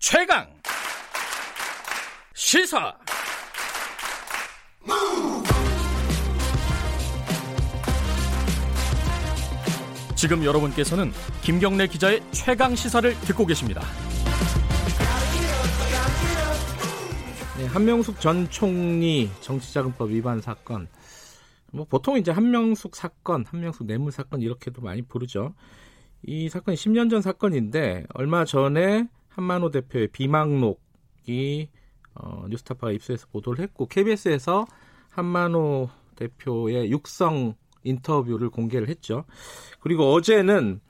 최강 시사 지금 여러분께서는 김경래 기자의 최강 시사를 듣고 계십니다. 네, 한명숙 전 총리 정치자금법 위반 사건. 뭐 보통 이제 한명숙 사건, 한명숙 뇌물 사건 이렇게도 많이 부르죠. 이 사건이 10년 전 사건인데 얼마 전에 한만호 대표의 비망록이 어, 뉴스타파가 입수해서 보도를 했고 KBS에서 한만호 대표의 육성 인터뷰를 공개를 했죠. 그리고 어제는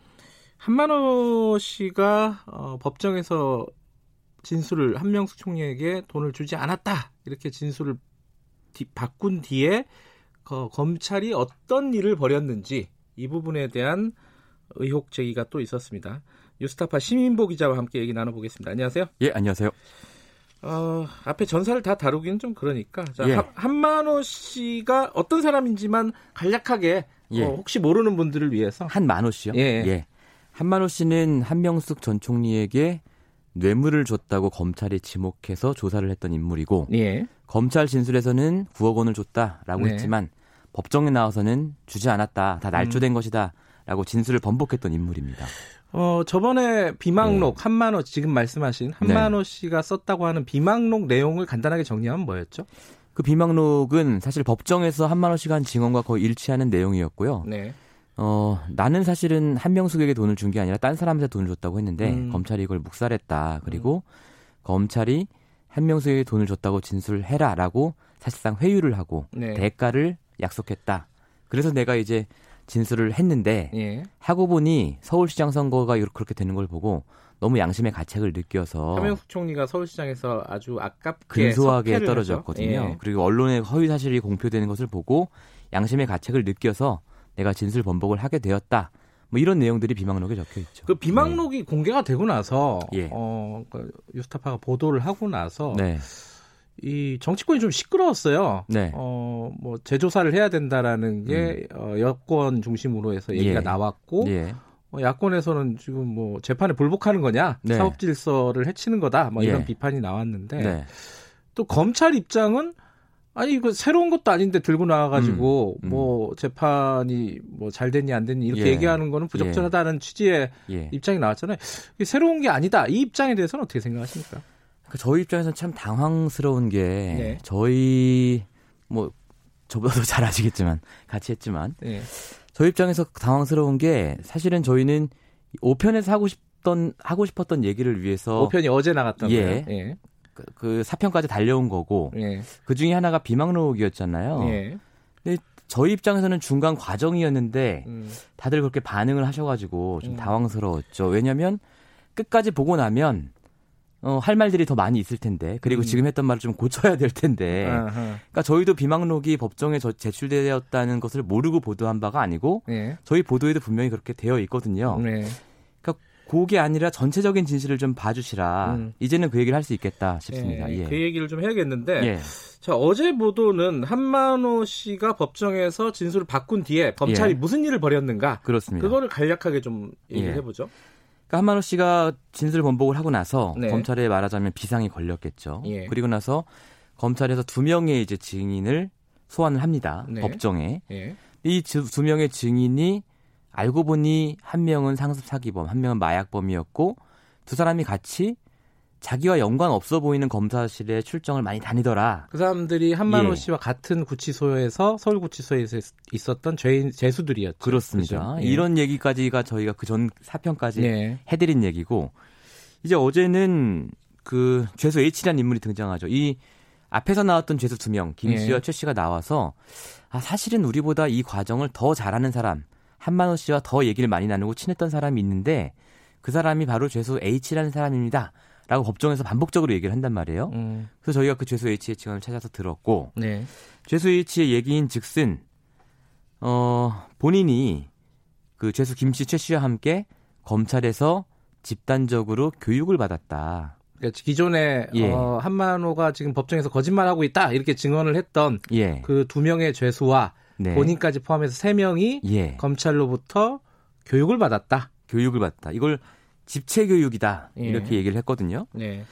한만호 씨가 어, 법정에서 진술을 한명숙 총리에게 돈을 주지 않았다 이렇게 진술을 뒤, 바꾼 뒤에 어, 검찰이 어떤 일을 벌였는지 이 부분에 대한 의혹 제기가 또 있었습니다. 뉴스타파 시민보 기자와 함께 얘기 나눠보겠습니다. 안녕하세요. 예, 안녕하세요. 어, 앞에 전사를 다 다루기는 좀 그러니까 자, 예. 한만호 씨가 어떤 사람인지만 간략하게 예. 어, 혹시 모르는 분들을 위해서 한만호 씨요? 예. 예. 한만호 씨는 한명숙 전 총리에게 뇌물을 줬다고 검찰이 지목해서 조사를 했던 인물이고 예. 검찰 진술에서는 9억 원을 줬다라고 네. 했지만 법정에 나와서는 주지 않았다. 다 날조된 음. 것이다라고 진술을 번복했던 인물입니다. 어, 저번에 비망록 네. 한만호 지금 말씀하신 한만호 네. 씨가 썼다고 하는 비망록 내용을 간단하게 정리하면 뭐였죠? 그 비망록은 사실 법정에서 한만호 씨가 한 증언과 거의 일치하는 내용이었고요. 네. 어, 나는 사실은 한명숙에게 돈을 준 게 아니라 딴 사람한테 돈을 줬다고 했는데 음. 검찰이 이걸 묵살했다. 그리고 음. 검찰이 한명숙에게 돈을 줬다고 진술해라라고 사실상 회유를 하고 네. 대가를 약속했다. 그래서 내가 이제 진술을 했는데 예. 하고 보니 서울시장 선거가 그렇게 되는 걸 보고 너무 양심의 가책을 느껴서 한명숙 총리가 서울시장에서 아주 아깝게 근소하게 떨어졌거든요. 예. 그리고 언론에 허위 사실이 공표되는 것을 보고 양심의 가책을 느껴서 내가 진술 번복을 하게 되었다. 뭐 이런 내용들이 비망록에 적혀 있죠. 그 비망록이 네. 공개가 되고 나서 예. 어, 그 유스타파가 보도를 하고 나서 네. 이 정치권이 좀 시끄러웠어요. 네. 어, 뭐 재조사를 해야 된다라는 게 음. 어, 여권 중심으로 해서 얘기가 예. 나왔고 예. 어, 야권에서는 지금 뭐 재판에 불복하는 거냐, 네. 사법 질서를 해치는 거다, 뭐 이런 예. 비판이 나왔는데 네. 또 검찰 입장은 아니 이거 새로운 것도 아닌데 들고 나와가지고 음, 음. 뭐 재판이 뭐 잘 됐니 안 됐니 이렇게 예. 얘기하는 거는 부적절하다는 예. 취지의 예. 입장이 나왔잖아요. 새로운 게 아니다. 이 입장에 대해서는 어떻게 생각하십니까? 그 저희 입장에서는 참 당황스러운 게 네. 저희 뭐 저보다도 잘 아시겠지만 같이 했지만 네. 저희 입장에서 당황스러운 게 사실은 저희는 5편에서 하고 싶던 하고 싶었던 얘기를 위해서 5편이 어제 나갔던 예. 거예요. 예. 그, 그 4편까지 달려온 거고 예. 그 중에 하나가 비망록이었잖아요. 예. 근데 저희 입장에서는 중간 과정이었는데 음. 다들 그렇게 반응을 하셔가지고 좀 음. 당황스러웠죠. 왜냐하면 끝까지 보고 나면 어, 할 말들이 더 많이 있을 텐데 그리고 음. 지금 했던 말을 좀 고쳐야 될 텐데 아하. 그러니까 저희도 비망록이 법정에 제출되었다는 것을 모르고 보도한 바가 아니고 네. 저희 보도에도 분명히 그렇게 되어 있거든요. 네. 그러니까 그게 아니라 전체적인 진실을 좀 봐주시라 음. 이제는 그 얘기를 할 수 있겠다 싶습니다. 네. 예. 그 얘기를 좀 해야겠는데 예. 자 어제 보도는 한만호 씨가 법정에서 진술을 바꾼 뒤에 검찰이 예. 무슨 일을 벌였는가 그렇습니다. 그거를 간략하게 좀 얘기를 예. 해보죠. 그러니까 한만호 씨가 진술 번복을 하고 나서 네. 검찰에 말하자면 비상이 걸렸겠죠. 예. 그리고 나서 검찰에서 두 명의 이제 증인을 소환을 합니다. 네. 법정에. 예. 이두 명의 증인이 알고 보니 한 명은 상습 사기범, 한 명은 마약범이었고 두 사람이 같이 자기와 연관 없어 보이는 검사실에 출정을 많이 다니더라. 그 사람들이 한만호 예. 씨와 같은 구치소에서 서울구치소에서 있었던 죄인 죄수들이었죠. 그렇습니다. 예. 이런 얘기까지가 저희가 그 전 사편까지 예. 해드린 얘기고 이제 어제는 그 죄수 H라는 인물이 등장하죠. 이 앞에서 나왔던 죄수 두 명, 김 씨와 예. 최 씨가 나와서 아, 사실은 우리보다 이 과정을 더 잘하는 사람, 한만호 씨와 더 얘기를 많이 나누고 친했던 사람이 있는데 그 사람이 바로 죄수 H라는 사람입니다. 라고 법정에서 반복적으로 얘기를 한단 말이에요. 음. 그래서 저희가 그 죄수 H의 증언을 찾아서 들었고 네. 죄수 H의 얘기인 즉슨 어 본인이 그 죄수 김씨 최 씨와 함께 검찰에서 집단적으로 교육을 받았다. 그러니까 기존에 예. 어, 한만호가 지금 법정에서 거짓말하고 있다 이렇게 증언을 했던 예. 그두 명의 죄수와 네. 본인까지 포함해서 세 명이 예. 검찰로부터 교육을 받았다. 교육을 받다. 이걸 집체 교육이다 예. 이렇게 얘기를 했거든요. 네.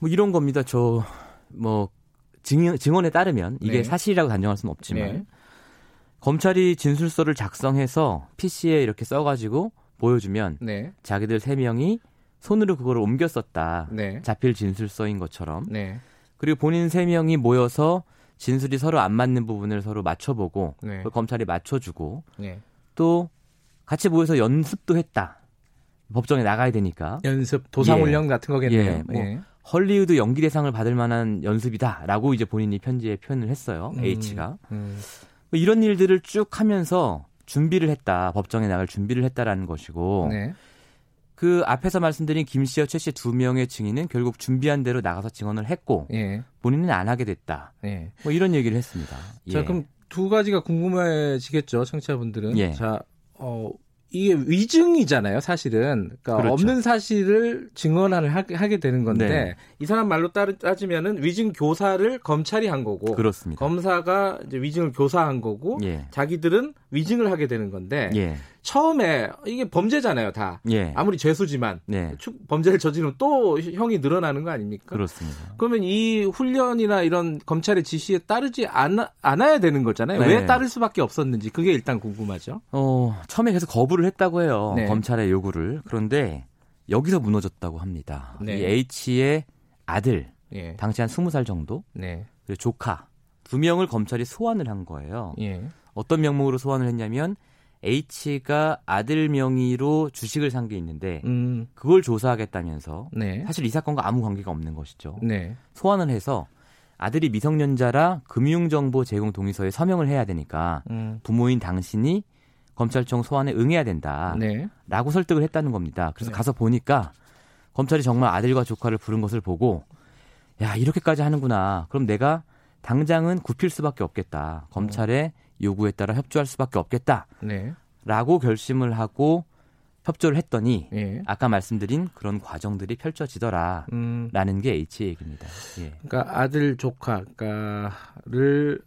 뭐 이런 겁니다. 저뭐 증언, 증언 에 따르면 이게 네. 사실이라고 단정할 수는 없지만 네. 검찰이 진술서를 작성해서 PC에 이렇게 써가지고 보여주면 네. 자기들 세 명이 손으로 그거를 옮겼었다. 네. 자필 진술서인 것처럼. 네. 그리고 본인 세 명이 모여서 진술이 서로 안 맞는 부분을 서로 맞춰보고 네. 검찰이 맞춰주고 네. 또 같이 모여서 연습도 했다. 법정에 나가야 되니까. 연습 도상훈련 예. 같은 거겠네요. 예. 뭐 예. 헐리우드 연기 대상을 받을 만한 연습이다라고 이제 본인이 편지에 표현을 했어요. 음. H가. 음. 뭐 이런 일들을 쭉 하면서 준비를 했다. 법정에 나갈 준비를 했다라는 것이고. 네. 그 앞에서 말씀드린 김 씨와 최 씨 두 명의 증인은 결국 준비한 대로 나가서 증언을 했고 예. 본인은 안 하게 됐다. 예. 뭐 이런 얘기를 했습니다. 자, 예. 그럼 두 가지가 궁금해지겠죠, 청취자분들은. 예. 자, 어, 이게 위증이잖아요, 사실은. 그러니까 그렇죠. 없는 사실을 증언을 하게 되는 건데 네. 이 사람 말로 따지면은 위증 교사를 검찰이 한 거고 그렇습니다. 검사가 이제 위증을 교사한 거고 예. 자기들은 위증을 하게 되는 건데 예. 처음에 이게 범죄잖아요, 다. 예. 아무리 죄수지만 네. 범죄를 저지르면 또 형이 늘어나는 거 아닙니까? 그렇습니다. 그러면 이 훈련이나 이런 검찰의 지시에 따르지 않아, 않아야 되는 거잖아요. 네. 왜 따를 수밖에 없었는지 그게 일단 궁금하죠. 어, 처음에 계속 거부를 했다고 해요. 네. 검찰의 요구를. 그런데 여기서 무너졌다고 합니다. 네. 이 H의 아들, 예. 당시 한 20살 정도, 네. 그리고 조카 두 명을 검찰이 소환을 한 거예요. 예. 어떤 명목으로 소환을 했냐면 H가 아들 명의로 주식을 산 게 있는데 음. 그걸 조사하겠다면서 네. 사실 이 사건과 아무 관계가 없는 것이죠. 네. 소환을 해서 아들이 미성년자라 금융정보 제공 동의서에 서명을 해야 되니까 음. 부모인 당신이 검찰청 소환에 응해야 된다. 네. 라고 설득을 했다는 겁니다. 그래서 네. 가서 보니까 검찰이 정말 아들과 조카를 부른 것을 보고 야 이렇게까지 하는구나. 그럼 내가 당장은 굽힐 수밖에 없겠다. 검찰의 요구에 따라 협조할 수밖에 없겠다. 네. 라고 결심을 하고 협조를 했더니 예. 아까 말씀드린 그런 과정들이 펼쳐지더라 음. 라는 게 H의 얘기입니다. 예. 그러니까 아들 조카를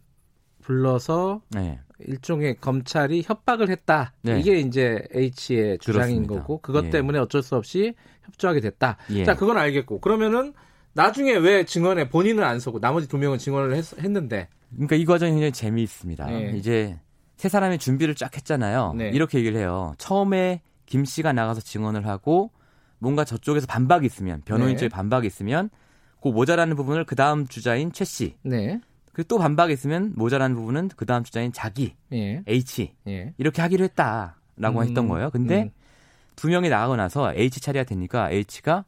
불러서 네. 일종의 검찰이 협박을 했다. 네. 이게 이제 H의 주장인 그렇습니다. 거고 그것 예. 때문에 어쩔 수 없이 협조하게 됐다. 예. 자, 그건 알겠고 그러면은 나중에 왜 증언에 본인은 안 서고 나머지 두 명은 증언을 했, 는데 그러니까 이 과정이 굉장히 재미있습니다. 네. 이제 세 사람이 준비를 쫙 했잖아요. 네. 이렇게 얘기를 해요. 처음에 김 씨가 나가서 증언을 하고 뭔가 저쪽에서 반박이 있으면 변호인 네. 쪽에 반박이 있으면 그 모자라는 부분을 그 다음 주자인 최 씨. 네. 그리고 또 반박이 있으면 모자라는 부분은 그 다음 주자인 자기 예. H 예. 이렇게 하기로 했다라고 음, 했던 거예요. 근데 음. 두 명이 나가고 나서 H 차례가 되니까 H가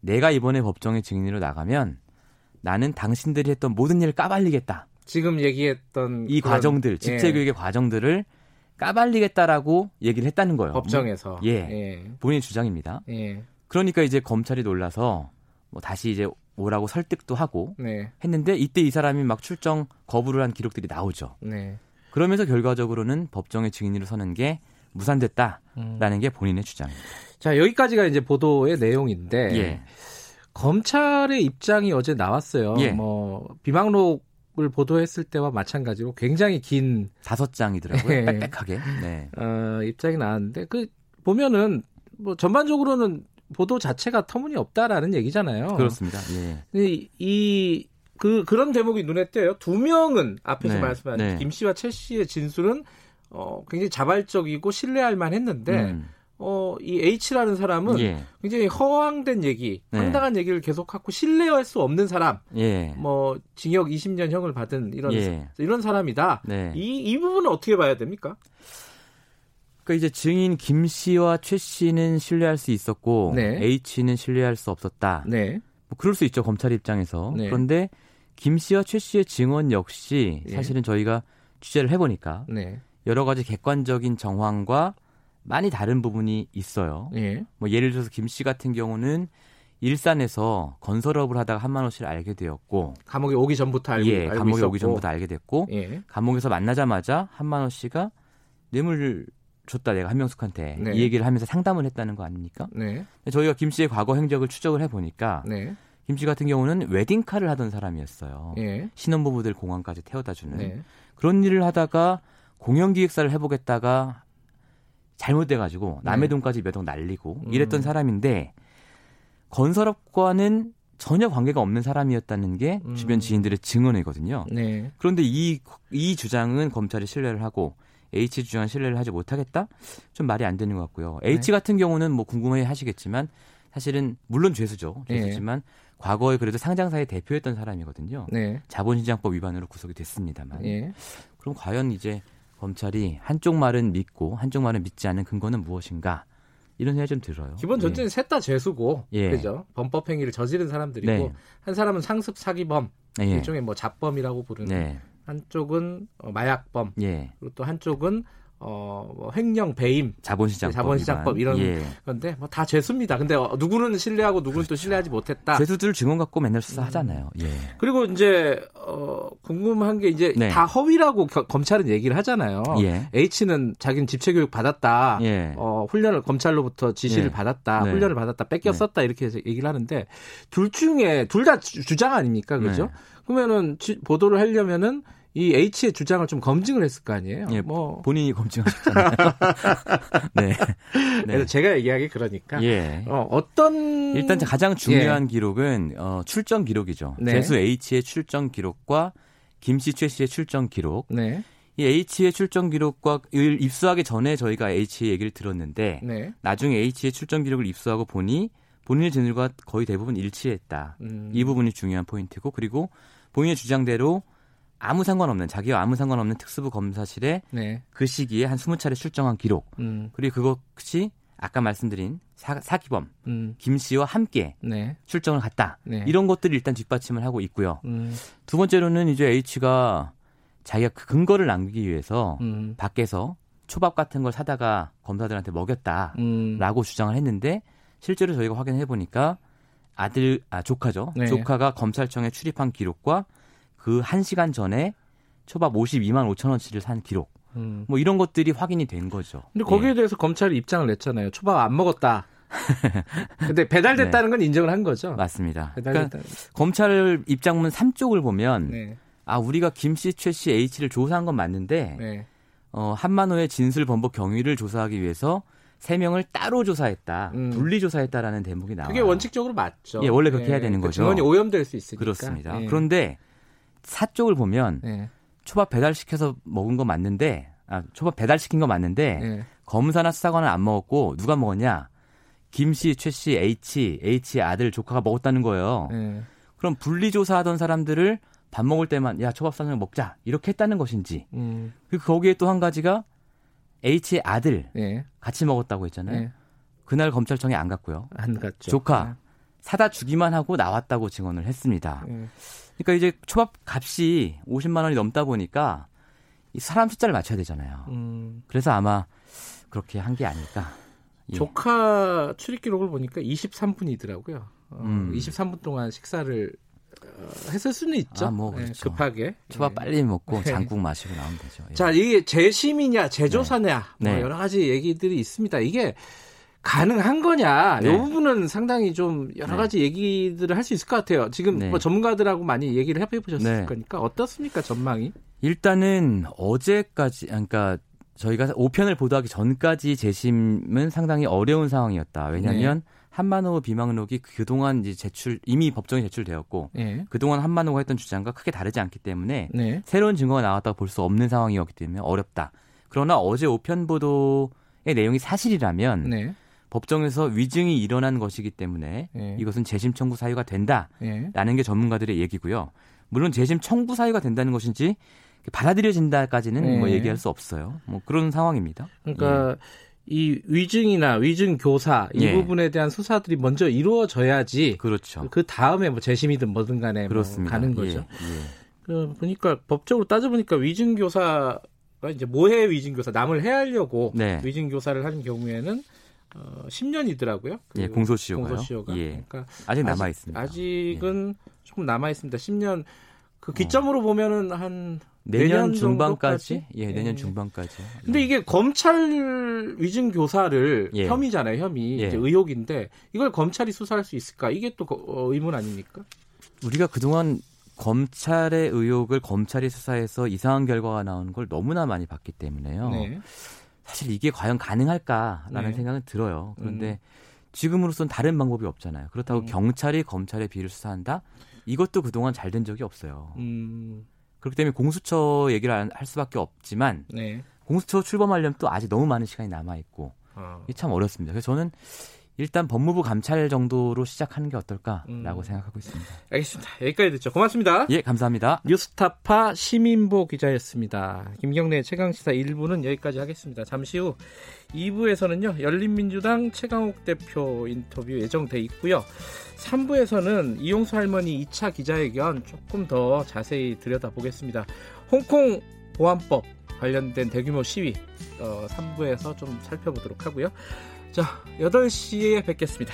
내가 이번에 법정에 증인으로 나가면 나는 당신들이 했던 모든 일을 까발리겠다. 지금 얘기했던 이 그런, 과정들, 집체교육의 예. 과정들을 까발리겠다라고 얘기를 했다는 거예요. 법정에서. 예. 예. 본인의 주장입니다. 예. 그러니까 이제 검찰이 놀라서 뭐 다시 이제 오라고 설득도 하고 네. 했는데 이때 이 사람이 막 출정 거부를 한 기록들이 나오죠. 네. 그러면서 결과적으로는 법정의 증인으로 서는 게 무산됐다라는 음. 게 본인의 주장입니다. 자 여기까지가 이제 보도의 내용인데 예. 검찰의 입장이 어제 나왔어요. 예. 뭐 비망록 을 보도했을 때와 마찬가지로 굉장히 긴 다섯 장이더라고요. 예. 빽빽하게. 네. 어, 입장이 나왔는데 그 보면은 뭐 전반적으로는 보도 자체가 터무니없다라는 얘기잖아요. 그렇습니다. 예. 이, 그, 그런 대목이 눈에 띄어요. 두 명은 앞에서 네. 말씀하신 네. 김 씨와 최 씨의 진술은 어, 굉장히 자발적이고 신뢰할 만 했는데, 음. 어, 이 H라는 사람은 예. 굉장히 허황된 얘기, 네. 황당한 얘기를 계속하고 신뢰할 수 없는 사람, 예. 뭐, 징역 20년형을 받은 이런, 예. 이런 사람이다. 네. 이, 이 부분은 어떻게 봐야 됩니까? 그러니까 이제 증인 김 씨와 최 씨는 신뢰할 수 있었고 네. H는 신뢰할 수 없었다. 네. 뭐 그럴 수 있죠 검찰 입장에서. 네. 그런데 김 씨와 최 씨의 증언 역시 예. 사실은 저희가 취재를 해보니까 네. 여러 가지 객관적인 정황과 많이 다른 부분이 있어요. 예. 뭐 예를 들어서 김 씨 같은 경우는 일산에서 건설업을 하다가 한만호 씨를 알게 되었고 감옥에 오기 전부터 알고, 예, 알고 감옥에 있었고. 오기 전부터 알게 됐고 예. 감옥에서 만나자마자 한만호 씨가 뇌물 줬다 내가 한명숙한테 네. 이 얘기를 하면서 상담을 했다는 거 아닙니까? 네. 저희가 김 씨의 과거 행적을 추적을 해 보니까 네. 김씨 같은 경우는 웨딩카를 하던 사람이었어요. 네. 신혼부부들 공항까지 태워다 주는 네. 그런 일을 하다가 공연기획사를 해보겠다가 잘못돼가지고 남의 네. 돈까지 몇 억 날리고 음. 이랬던 사람인데 건설업과는 전혀 관계가 없는 사람이었다는 게 음. 주변 지인들의 증언이거든요. 네. 그런데 이, 이 주장은 검찰이 신뢰를 하고 H 주장은 신뢰를 하지 못하겠다? 좀 말이 안 되는 것 같고요. 네. H 같은 경우는 뭐 궁금해 하시겠지만 사실은 물론 죄수죠. 네. 죄수지만 네. 과거에 그래도 상장사의 대표였던 사람이거든요. 네. 자본시장법 위반으로 구속이 됐습니다만. 네. 그럼 과연 이제 검찰이 한쪽 말은 믿고 한쪽 말은 믿지 않는 근거는 무엇인가? 이런 생각이 좀 들어요. 기본 전제는 예. 셋다 죄수고, 예. 그죠? 범법 행위를 저지른 사람들이고, 네. 한 사람은 상습 사기범, 예. 일종의 뭐 잡범이라고 부르는, 네. 한쪽은 어, 마약범, 예. 그리고 또 한쪽은 어, 뭐 횡령 배임, 자본시장법, 네, 자본시장법 이런 예. 건데 뭐 다 죄수입니다. 근데 어, 누구는 신뢰하고 누구는 그렇죠. 또 신뢰하지 못했다. 죄수들 증언 갖고 맨날 수사하잖아요. 음. 예. 그리고 이제 어, 궁금한 게 이제 네. 다 허위라고 겨, 검찰은 얘기를 하잖아요. 예. H는 자기는 집체 교육 받았다. 예. 어, 훈련을 검찰로부터 지시를 예. 받았다. 네. 훈련을 받았다. 뺏겼었다. 네. 이렇게 해서 얘기를 하는데 둘 중에 둘 다 주장 아닙니까? 그죠? 네. 그러면은 지, 보도를 하려면은 이 H의 주장을 좀 검증을 했을 거 아니에요? 예, 뭐 본인이 검증하셨잖아요. 네. 네. 제가 얘기하기 그러니까 예. 어, 어떤 일단 가장 중요한 예. 기록은 어, 출정 기록이죠. 네. 재수 H의 출정 기록과 김씨 최 씨의 출정 기록. 네. 이 H의 출정 기록과 입수하기 전에 저희가 H의 얘기를 들었는데 네. 나중에 H의 출정 기록을 입수하고 보니 본인의 증언과 거의 대부분 일치했다. 음. 이 부분이 중요한 포인트고 그리고 본인의 주장대로 아무 상관없는 자기와 아무 상관없는 특수부 검사실에 네. 그 시기에 한 20차례 출정한 기록 음. 그리고 그것이 아까 말씀드린 사, 기범 음. 김 씨와 함께 네. 출정을 갔다 네. 이런 것들이 일단 뒷받침을 하고 있고요. 음. 두 번째로는 이제 H가 자기가 그 근거를 남기기 위해서 음. 밖에서 초밥 같은 걸 사다가 검사들한테 먹였다라고 음. 주장을 했는데 실제로 저희가 확인해 보니까 아들 아 조카죠. 네. 조카가 검찰청에 출입한 기록과 그 1시간 전에 초밥 52만 5천 원치를 산 기록. 음. 뭐 이런 것들이 확인이 된 거죠. 근데 거기에 예. 대해서 검찰이 입장을 냈잖아요. 초밥 안 먹었다. 근데 배달됐다는 네. 건 인정을 한 거죠. 맞습니다. 그러니까 검찰 입장문 3쪽을 보면 네. 아 우리가 김 씨, 최 씨, H를 조사한 건 맞는데 네. 어, 한만호의 진술 번복 경위를 조사하기 위해서 세 명을 따로 조사했다, 음. 분리 조사했다라는 대목이 나와요. 그게 원칙적으로 맞죠. 예, 원래 그렇게 해야 네. 되는 그 거죠. 증언이 오염될 수 있으니까. 그렇습니다. 예. 그런데 사쪽을 보면 네. 초밥 배달시켜서 먹은 거 맞는데 아, 초밥 배달시킨 거 맞는데 네. 검사나 수사관은 안 먹었고 누가 먹었냐? 김 씨, 최 씨, H, H의 아들, 조카가 먹었다는 거예요. 네. 그럼 분리조사하던 사람들을 밥 먹을 때만 야 초밥 사장 먹자 이렇게 했다는 것인지 음. 그리고 거기에 또 한 가지가 H의 아들 네. 같이 먹었다고 했잖아요. 네. 그날 검찰청에 안 갔고요. 안 갔죠. 조카 네. 사다 주기만 하고 나왔다고 증언을 했습니다. 네. 그러니까 이제 초밥 값이 50만 원이 넘다 보니까 이 사람 숫자를 맞춰야 되잖아요. 음. 그래서 아마 그렇게 한 게 아닐까. 예. 조카 출입 기록을 보니까 23분이더라고요. 어, 음. 23분 동안 식사를 어, 했을 수는 있죠. 아, 뭐 네, 그렇죠. 네, 급하게 초밥 네. 빨리 먹고 네. 장국 마시고 나오면 되죠. 예. 자, 이게 재심이냐 재조사냐 네. 뭐 네. 여러 가지 얘기들이 있습니다. 이게 가능한 거냐 네. 이 부분은 상당히 좀 여러 네. 가지 얘기들을 할 수 있을 것 같아요. 지금 네. 뭐 전문가들하고 많이 얘기를 해보셨을 네. 거니까 어떻습니까 전망이? 일단은 어제까지 그러니까 저희가 5편을 보도하기 전까지 재심은 상당히 어려운 상황이었다. 왜냐하면 네. 한만호 비망록이 그동안 이제 제출 이미 법정에 제출되었고 네. 그동안 한만호가 했던 주장과 크게 다르지 않기 때문에 네. 새로운 증거가 나왔다고 볼 수 없는 상황이었기 때문에 어렵다. 그러나 어제 5편 보도의 내용이 사실이라면 네. 법정에서 위증이 일어난 것이기 때문에 예. 이것은 재심 청구 사유가 된다라는 예. 게 전문가들의 얘기고요. 물론 재심 청구 사유가 된다는 것인지 받아들여진다까지는 예. 뭐 얘기할 수 없어요. 뭐 그런 상황입니다. 그러니까 예. 이 위증이나 위증 교사 이 예. 부분에 대한 수사들이 먼저 이루어져야지. 그렇죠. 그 다음에 뭐 재심이든 뭐든 간에 뭐 가는 거죠. 예. 그 보니까 법적으로 따져 보니까 위증 교사가 이제 모해 위증 교사 남을 해하려고 네. 위증 교사를 하는 경우에는 어, 10년이더라고요. 그 예, 공소시효가요. 공소시효가. 예. 그러니까 아직 남아 있습니다. 아직 은 예. 조금 남아 있습니다. 10년 그 기점으로 어. 보면은 한 내년, 내년 중반까지? 예, 내년 예. 중반까지. 근데 이게 검찰 위증 교사를 예. 혐의잖아요, 혐의. 예. 이제 의혹인데 이걸 검찰이 수사할 수 있을까? 이게 또 어, 의문 아닙니까? 우리가 그동안 검찰의 의혹을 검찰이 수사해서 이상한 결과가 나오는 걸 너무나 많이 봤기 때문에요. 네. 사실 이게 과연 가능할까라는 네. 생각은 들어요. 그런데 음. 지금으로선 다른 방법이 없잖아요. 그렇다고 음. 경찰이 검찰의 비리를 수사한다? 이것도 그동안 잘 된 적이 없어요. 음. 그렇기 때문에 공수처 얘기를 할 수밖에 없지만 네. 공수처 출범하려면 또 아직 너무 많은 시간이 남아 있고 어. 이게 참 어렵습니다. 그래서 저는 일단 법무부 감찰 정도로 시작하는 게 어떨까라고 음. 생각하고 있습니다. 알겠습니다. 여기까지 듣죠. 고맙습니다. 예, 감사합니다. 뉴스타파 시민보 기자였습니다. 김경래 최강시사 1부는 여기까지 하겠습니다. 잠시 후 2부에서는요. 열린민주당 최강욱 대표 인터뷰 예정돼 있고요. 3부에서는 이용수 할머니 2차 기자회견 조금 더 자세히 들여다보겠습니다. 홍콩 보안법 관련된 대규모 시위 어, 3부에서 좀 살펴보도록 하고요. 자, 8시에 뵙겠습니다.